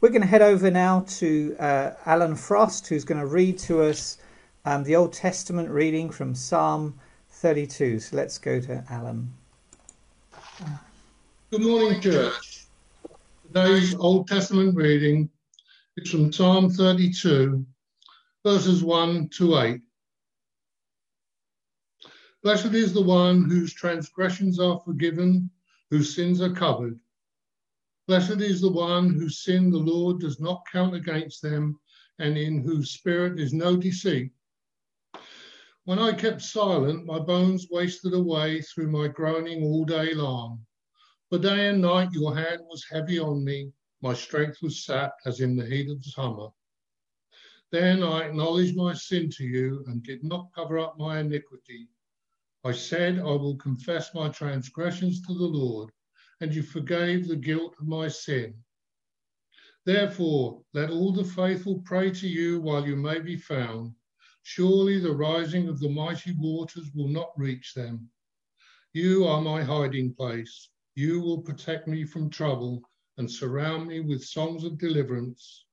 we're going to head over now to uh, Alan Frost, who's going to read to us um, the Old Testament reading from Psalm 32. So let's go to Alan. Good morning, church. Today's Old Testament reading is from Psalm 32, verses 1 to 8. Blessed is the one whose transgressions are forgiven, whose sins are covered. Blessed is the one whose sin the Lord does not count against them, and in whose spirit is no deceit. When I kept silent, my bones wasted away through my groaning all day long. For day and night your hand was heavy on me, my strength was sapped as in the heat of summer. Then I acknowledged my sin to you and did not cover up my iniquity. I said, I will confess my transgressions to the Lord, and you forgave the guilt of my sin. Therefore, let all the faithful pray to you while you may be found. Surely the rising of the mighty waters will not reach them. You are my hiding place. You will protect me from trouble and surround me with songs of deliverance.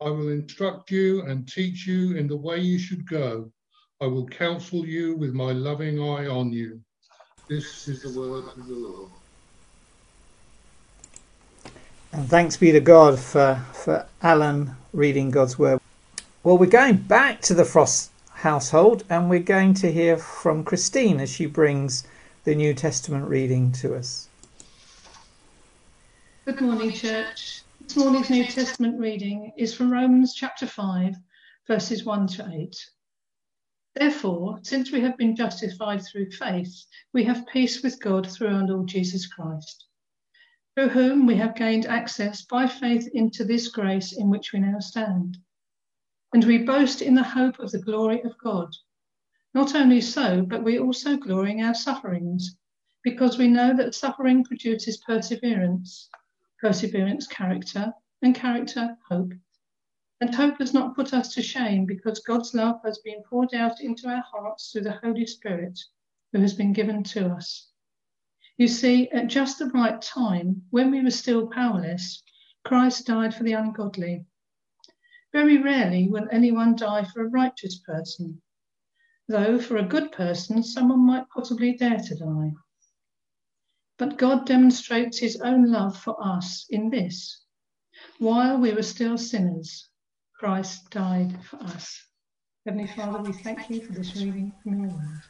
I will instruct you and teach you in the way you should go. I will counsel you with my loving eye on you. This is the word of the Lord. And thanks be to God for, for Alan reading God's word. Well, we're going back to the Frost household and we're going to hear from Christine as she brings the New Testament reading to us. Good morning, church. This morning's New Testament reading is from Romans chapter 5, verses 1 to 8. Therefore, since we have been justified through faith, we have peace with God through our Lord Jesus Christ, through whom we have gained access by faith into this grace in which we now stand. And we boast in the hope of the glory of God. Not only so, but we also glory in our sufferings, because we know that suffering produces perseverance, perseverance, character, and character, hope. And hope does not put us to shame because God's love has been poured out into our hearts through the Holy Spirit who has been given to us. You see, at just the right time, when we were still powerless, Christ died for the ungodly. Very rarely will anyone die for a righteous person, though for a good person, someone might possibly dare to die. But God demonstrates his own love for us in this while we were still sinners, Christ died for us. Heavenly Father, we thank you for this reading from your word.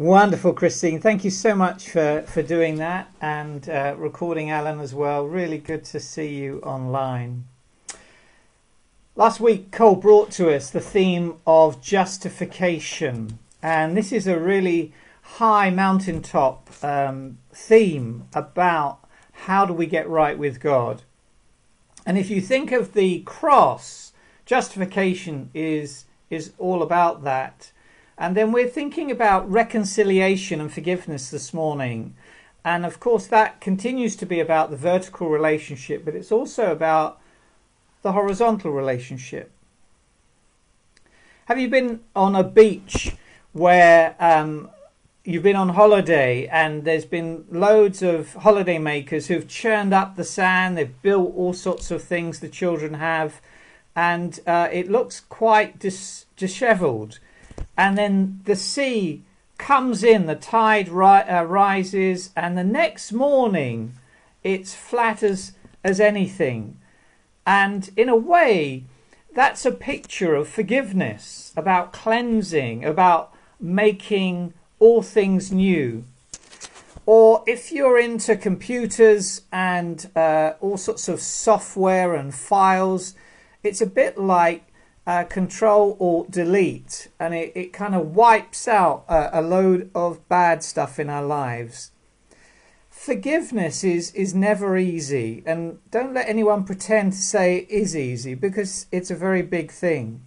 Wonderful, Christine. Thank you so much for, for doing that and uh, recording Alan as well. Really good to see you online. Last week, Cole brought to us the theme of justification, and this is a really high mountaintop um, theme about how do we get right with God. And if you think of the cross, justification is is all about that. And then we're thinking about reconciliation and forgiveness this morning. And of course, that continues to be about the vertical relationship, but it's also about the horizontal relationship. Have you been on a beach where um, you've been on holiday and there's been loads of holidaymakers who've churned up the sand they've built all sorts of things the children have and uh, it looks quite dis- disheveled and then the sea comes in the tide ri- uh, rises and the next morning it's flat as as anything and in a way that's a picture of forgiveness about cleansing about making all things new. Or if you're into computers and uh, all sorts of software and files, it's a bit like uh, Control or Delete, and it, it kind of wipes out a, a load of bad stuff in our lives. Forgiveness is, is never easy, and don't let anyone pretend to say it is easy because it's a very big thing.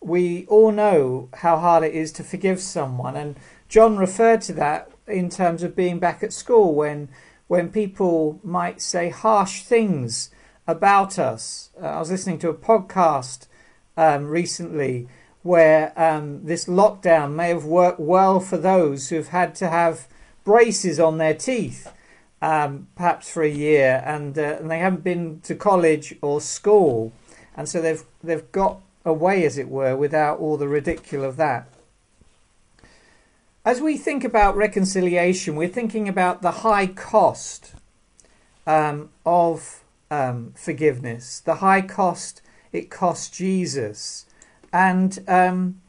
We all know how hard it is to forgive someone, and John referred to that in terms of being back at school when when people might say harsh things about us. Uh, I was listening to a podcast um, recently where um, this lockdown may have worked well for those who've had to have braces on their teeth um, perhaps for a year, and, uh, and they haven't been to college or school, and so they've they've got away, as it were, without all the ridicule of that. As we think about reconciliation, we're thinking about the high cost um, of um, forgiveness, the high cost it cost Jesus. And um,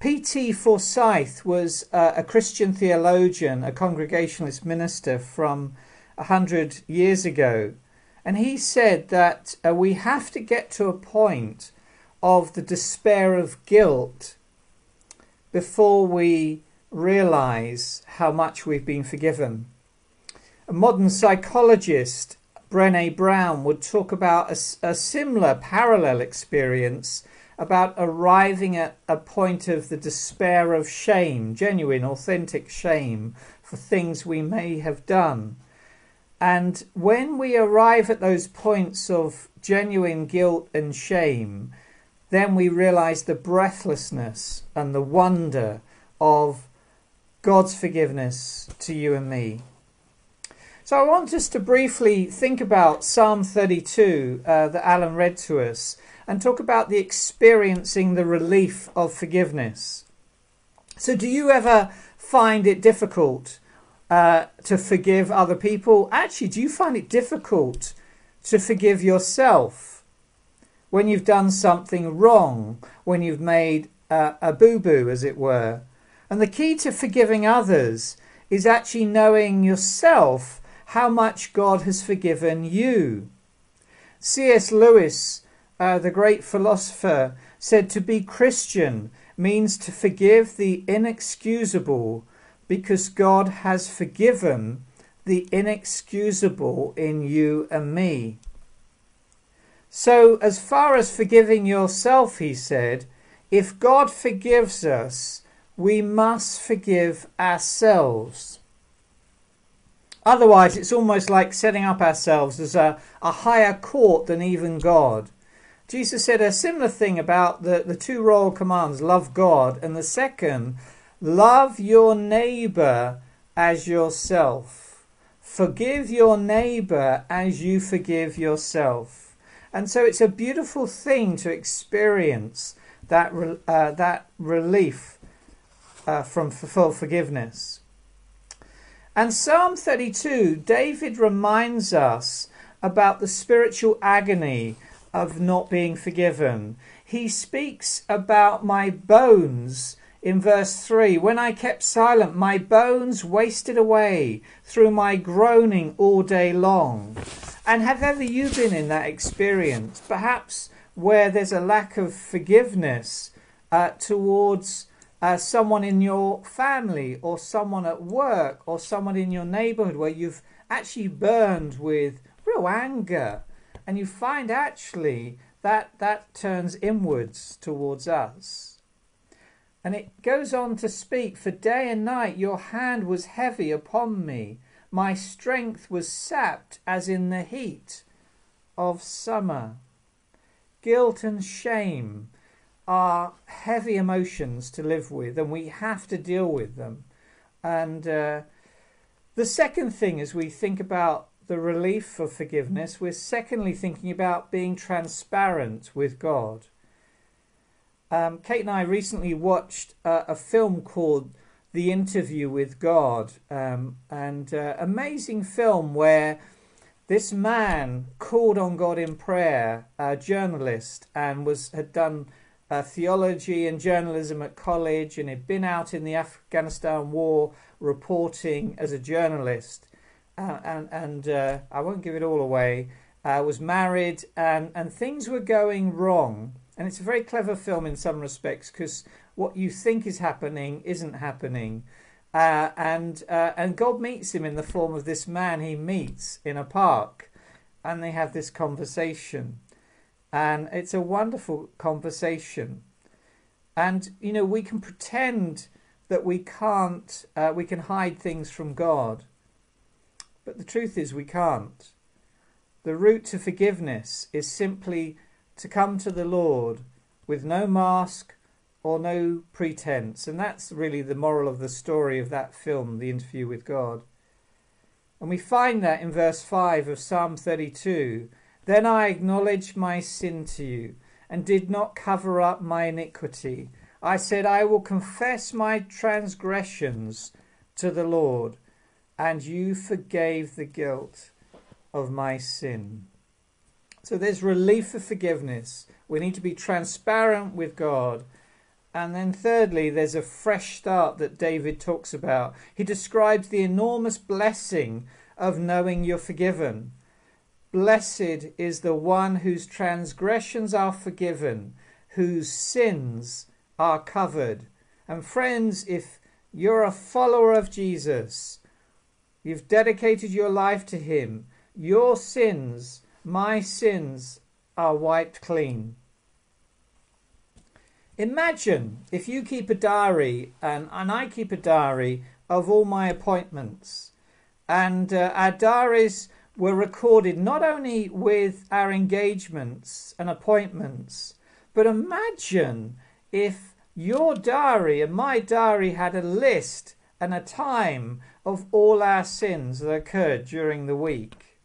P.T. Forsyth was uh, a Christian theologian, a Congregationalist minister from a hundred years ago. And he said that uh, we have to get to a point of the despair of guilt before we realize how much we've been forgiven. A modern psychologist, Brene Brown, would talk about a, a similar parallel experience about arriving at a point of the despair of shame, genuine, authentic shame for things we may have done. And when we arrive at those points of genuine guilt and shame, then we realize the breathlessness and the wonder of God's forgiveness to you and me. So I want us to briefly think about Psalm 32 uh, that Alan read to us and talk about the experiencing the relief of forgiveness. So, do you ever find it difficult uh, to forgive other people? Actually, do you find it difficult to forgive yourself when you've done something wrong, when you've made uh, a boo boo, as it were? And the key to forgiving others is actually knowing yourself how much God has forgiven you. C.S. Lewis uh, the great philosopher, said to be Christian means to forgive the inexcusable because God has forgiven the inexcusable in you and me. So, as far as forgiving yourself, he said, if God forgives us, we must forgive ourselves. Otherwise, it's almost like setting up ourselves as a, a higher court than even God. Jesus said a similar thing about the, the two royal commands love God, and the second, love your neighbor as yourself. Forgive your neighbor as you forgive yourself. And so it's a beautiful thing to experience that, uh, that relief uh, from full forgiveness. And Psalm 32, David reminds us about the spiritual agony of not being forgiven. He speaks about my bones in verse 3 When I kept silent, my bones wasted away through my groaning all day long. And have ever you been in that experience? Perhaps where there's a lack of forgiveness uh, towards uh, someone in your family or someone at work or someone in your neighborhood where you've actually burned with real anger and you find actually that that turns inwards towards us. And it goes on to speak, For day and night your hand was heavy upon me, my strength was sapped as in the heat of summer. Guilt and shame are heavy emotions to live with, and we have to deal with them. And uh, the second thing, as we think about the relief of forgiveness, we're secondly thinking about being transparent with God. Um, Kate and I recently watched uh, a film called The Interview with God, um, and uh, amazing film where this man called on God in prayer, a journalist, and was had done uh, theology and journalism at college, and had been out in the Afghanistan war reporting as a journalist uh, and and uh, I won't give it all away. Uh, was married and and things were going wrong. And it's a very clever film in some respects because what you think is happening isn't happening. Uh, and uh, and God meets him in the form of this man he meets in a park, and they have this conversation, and it's a wonderful conversation, and you know we can pretend that we can't uh, we can hide things from God, but the truth is, we can't. The route to forgiveness is simply to come to the Lord with no mask or no pretense. And that's really the moral of the story of that film, The Interview with God. And we find that in verse 5 of Psalm 32. Then I acknowledged my sin to you and did not cover up my iniquity. I said, I will confess my transgressions to the Lord, and you forgave the guilt of my sin. So there's relief for forgiveness. We need to be transparent with God. And then, thirdly, there's a fresh start that David talks about. He describes the enormous blessing of knowing you're forgiven. Blessed is the one whose transgressions are forgiven, whose sins are covered. And, friends, if you're a follower of Jesus, you've dedicated your life to Him, your sins, my sins, are wiped clean. Imagine if you keep a diary, and, and I keep a diary of all my appointments, and uh, our diaries were recorded not only with our engagements and appointments, but imagine if your diary and my diary had a list and a time of all our sins that occurred during the week.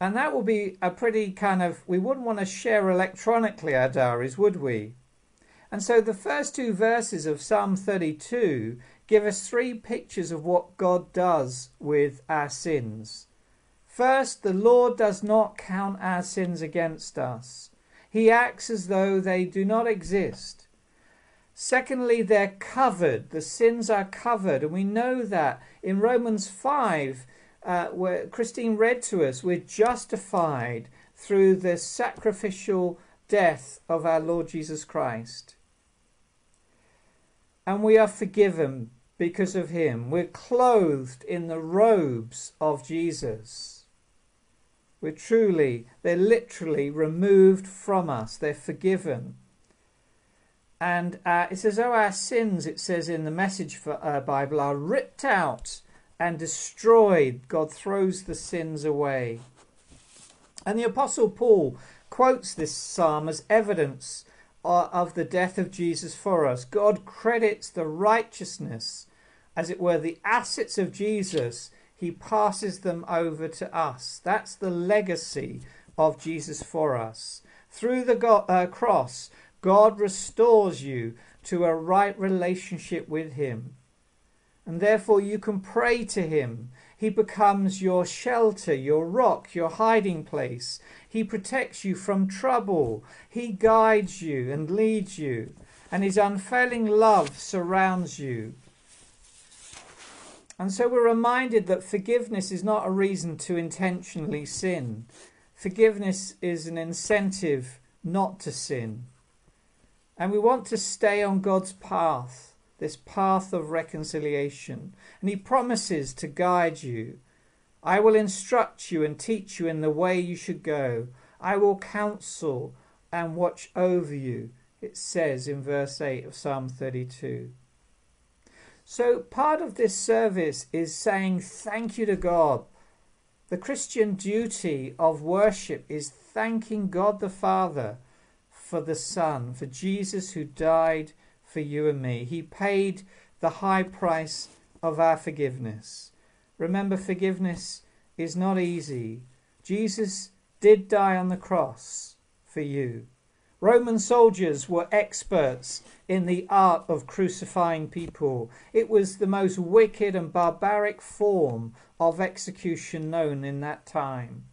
And that will be a pretty kind of, we wouldn't want to share electronically our diaries, would we? And so the first two verses of Psalm 32 give us three pictures of what God does with our sins. First, the Lord does not count our sins against us. He acts as though they do not exist. Secondly, they're covered. The sins are covered. And we know that in Romans 5, uh, where Christine read to us, we're justified through the sacrificial death of our Lord Jesus Christ. And we are forgiven because of him. We're clothed in the robes of Jesus. We're truly, they're literally removed from us, they're forgiven. And uh, it's as though our sins, it says in the Message for, uh, Bible, are ripped out and destroyed. God throws the sins away. And the Apostle Paul quotes this psalm as evidence uh, of the death of Jesus for us. God credits the righteousness as it were, the assets of Jesus, he passes them over to us. That's the legacy of Jesus for us. Through the God, uh, cross, God restores you to a right relationship with him. And therefore, you can pray to him. He becomes your shelter, your rock, your hiding place. He protects you from trouble. He guides you and leads you. And his unfailing love surrounds you. And so we're reminded that forgiveness is not a reason to intentionally sin. Forgiveness is an incentive not to sin. And we want to stay on God's path, this path of reconciliation. And He promises to guide you. I will instruct you and teach you in the way you should go. I will counsel and watch over you, it says in verse 8 of Psalm 32. So part of this service is saying thank you to God. The Christian duty of worship is thanking God the Father for the Son, for Jesus who died for you and me. He paid the high price of our forgiveness. Remember, forgiveness is not easy. Jesus did die on the cross for you. Roman soldiers were experts in the art of crucifying people. It was the most wicked and barbaric form of execution known in that time.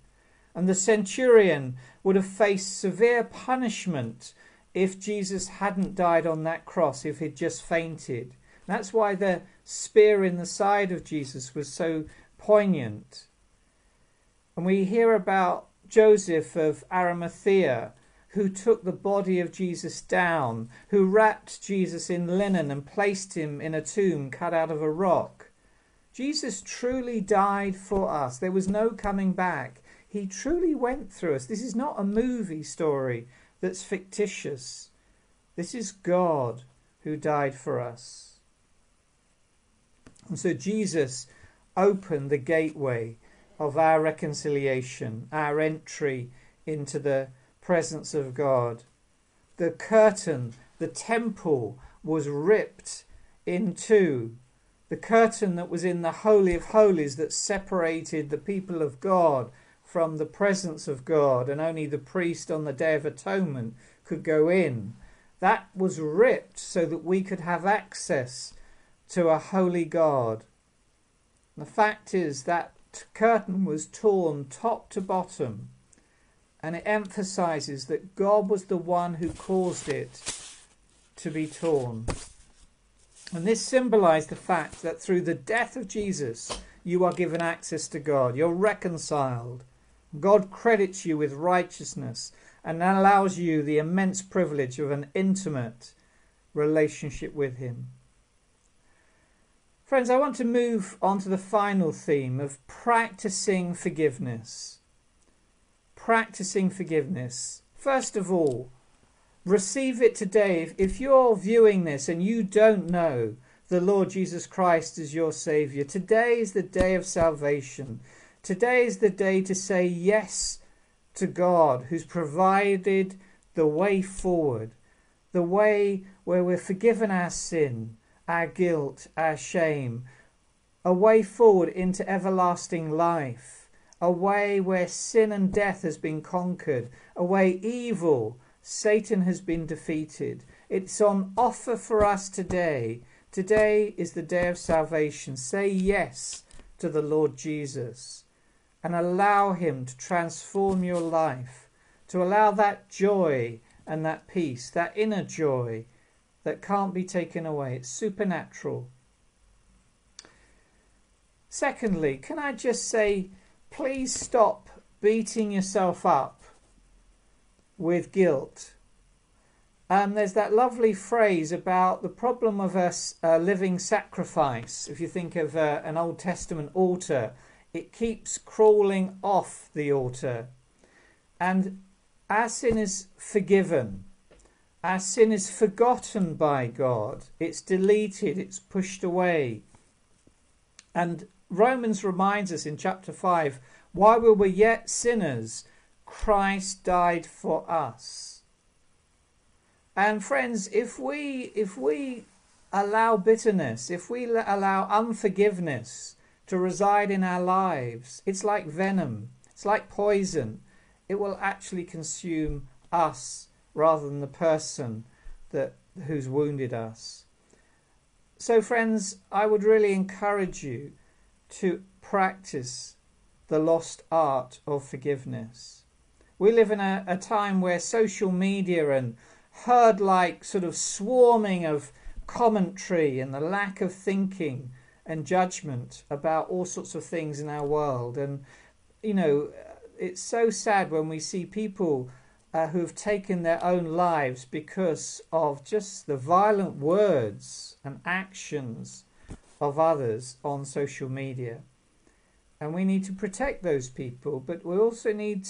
And the centurion would have faced severe punishment if Jesus hadn't died on that cross, if he'd just fainted. That's why the spear in the side of Jesus was so poignant. And we hear about Joseph of Arimathea who took the body of Jesus down, who wrapped Jesus in linen and placed him in a tomb cut out of a rock. Jesus truly died for us. There was no coming back. He truly went through us. This is not a movie story that's fictitious. This is God who died for us. And so Jesus opened the gateway of our reconciliation, our entry into the presence of God. The curtain, the temple was ripped in two. the curtain that was in the Holy of Holies that separated the people of God from the presence of God, and only the priest on the Day of Atonement could go in. That was ripped so that we could have access to a holy God. The fact is that curtain was torn top to bottom, and it emphasizes that God was the one who caused it to be torn. And this symbolized the fact that through the death of Jesus, you are given access to God. You're reconciled. God credits you with righteousness and allows you the immense privilege of an intimate relationship with Him. Friends, I want to move on to the final theme of practicing forgiveness. Practicing forgiveness. First of all, receive it today. If you're viewing this and you don't know the Lord Jesus Christ as your Saviour, today is the day of salvation. Today is the day to say yes to God who's provided the way forward, the way where we're forgiven our sin our guilt, our shame, a way forward into everlasting life, a way where sin and death has been conquered, a way evil, Satan has been defeated. It's on offer for us today. Today is the day of salvation. Say yes to the Lord Jesus and allow Him to transform your life, to allow that joy and that peace, that inner joy that can't be taken away. It's supernatural. Secondly, can I just say, please stop beating yourself up with guilt. Um, there's that lovely phrase about the problem of a, a living sacrifice. If you think of uh, an Old Testament altar, it keeps crawling off the altar. And our sin is forgiven. Our sin is forgotten by God, it's deleted, it's pushed away. And Romans reminds us in chapter 5 while we were yet sinners, Christ died for us. And friends, if we if we allow bitterness, if we allow unforgiveness to reside in our lives, it's like venom, it's like poison. It will actually consume us rather than the person that who's wounded us. So, friends, I would really encourage you to practice the lost art of forgiveness. We live in a, a time where social media and herd like sort of swarming of commentary and the lack of thinking and judgment about all sorts of things in our world. And, you know, it's so sad when we see people uh, who've taken their own lives because of just the violent words and actions of others on social media. And we need to protect those people, but we also need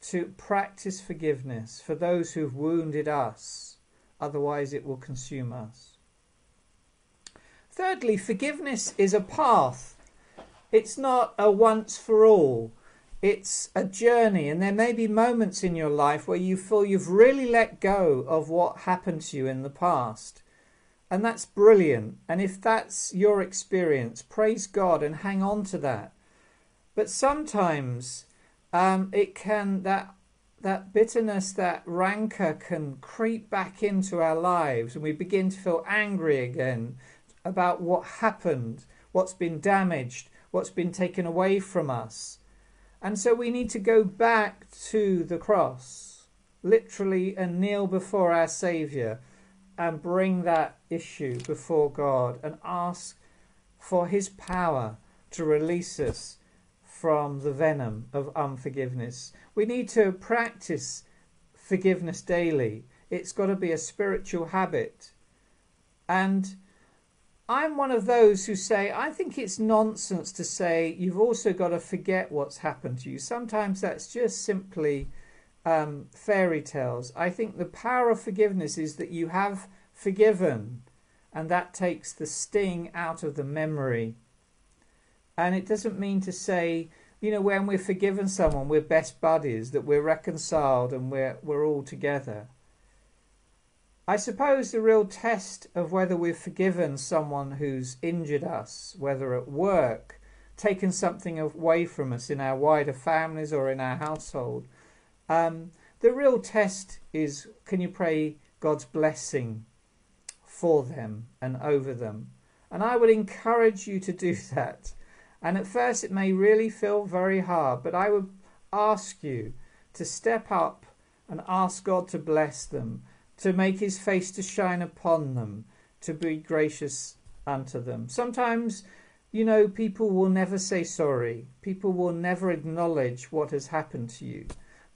to practice forgiveness for those who've wounded us, otherwise, it will consume us. Thirdly, forgiveness is a path, it's not a once for all it's a journey, and there may be moments in your life where you feel you've really let go of what happened to you in the past. And that's brilliant. And if that's your experience, praise God and hang on to that. But sometimes um, it can, that, that bitterness, that rancor can creep back into our lives, and we begin to feel angry again about what happened, what's been damaged, what's been taken away from us. And so we need to go back to the cross, literally, and kneel before our Saviour and bring that issue before God and ask for His power to release us from the venom of unforgiveness. We need to practice forgiveness daily. It's got to be a spiritual habit. And I'm one of those who say, I think it's nonsense to say you've also got to forget what's happened to you. Sometimes that's just simply um, fairy tales. I think the power of forgiveness is that you have forgiven, and that takes the sting out of the memory. And it doesn't mean to say, you know, when we're forgiven someone, we're best buddies, that we're reconciled and we're, we're all together. I suppose the real test of whether we've forgiven someone who's injured us, whether at work, taken something away from us in our wider families or in our household, um, the real test is can you pray God's blessing for them and over them? And I would encourage you to do that. And at first, it may really feel very hard, but I would ask you to step up and ask God to bless them to make his face to shine upon them, to be gracious unto them. Sometimes, you know, people will never say sorry, people will never acknowledge what has happened to you.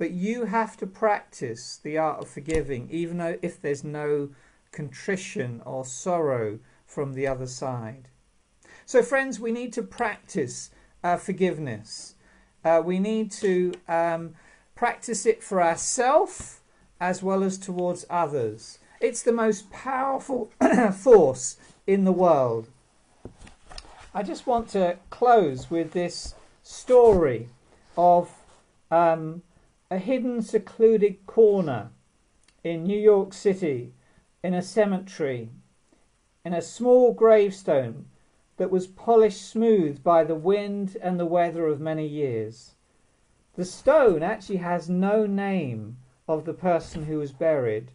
But you have to practice the art of forgiving, even though if there's no contrition or sorrow from the other side. So, friends, we need to practice uh, forgiveness. Uh, we need to um, practice it for ourselves as well as towards others. It's the most powerful force in the world. I just want to close with this story of um, a hidden, secluded corner in New York City in a cemetery, in a small gravestone that was polished smooth by the wind and the weather of many years. The stone actually has no name of the person who was buried,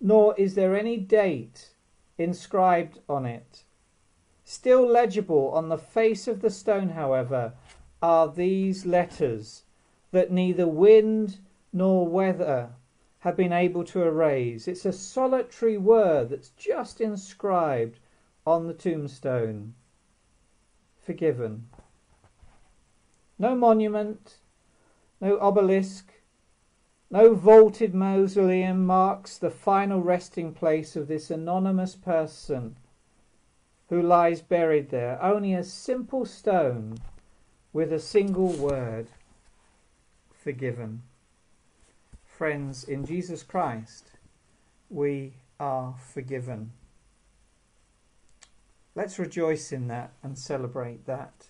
nor is there any date inscribed on it. Still legible on the face of the stone, however, are these letters that neither wind nor weather have been able to erase. It's a solitary word that's just inscribed on the tombstone. Forgiven. No monument, no obelisk, no vaulted mausoleum marks the final resting place of this anonymous person who lies buried there. Only a simple stone with a single word forgiven. Friends, in Jesus Christ, we are forgiven. Let's rejoice in that and celebrate that.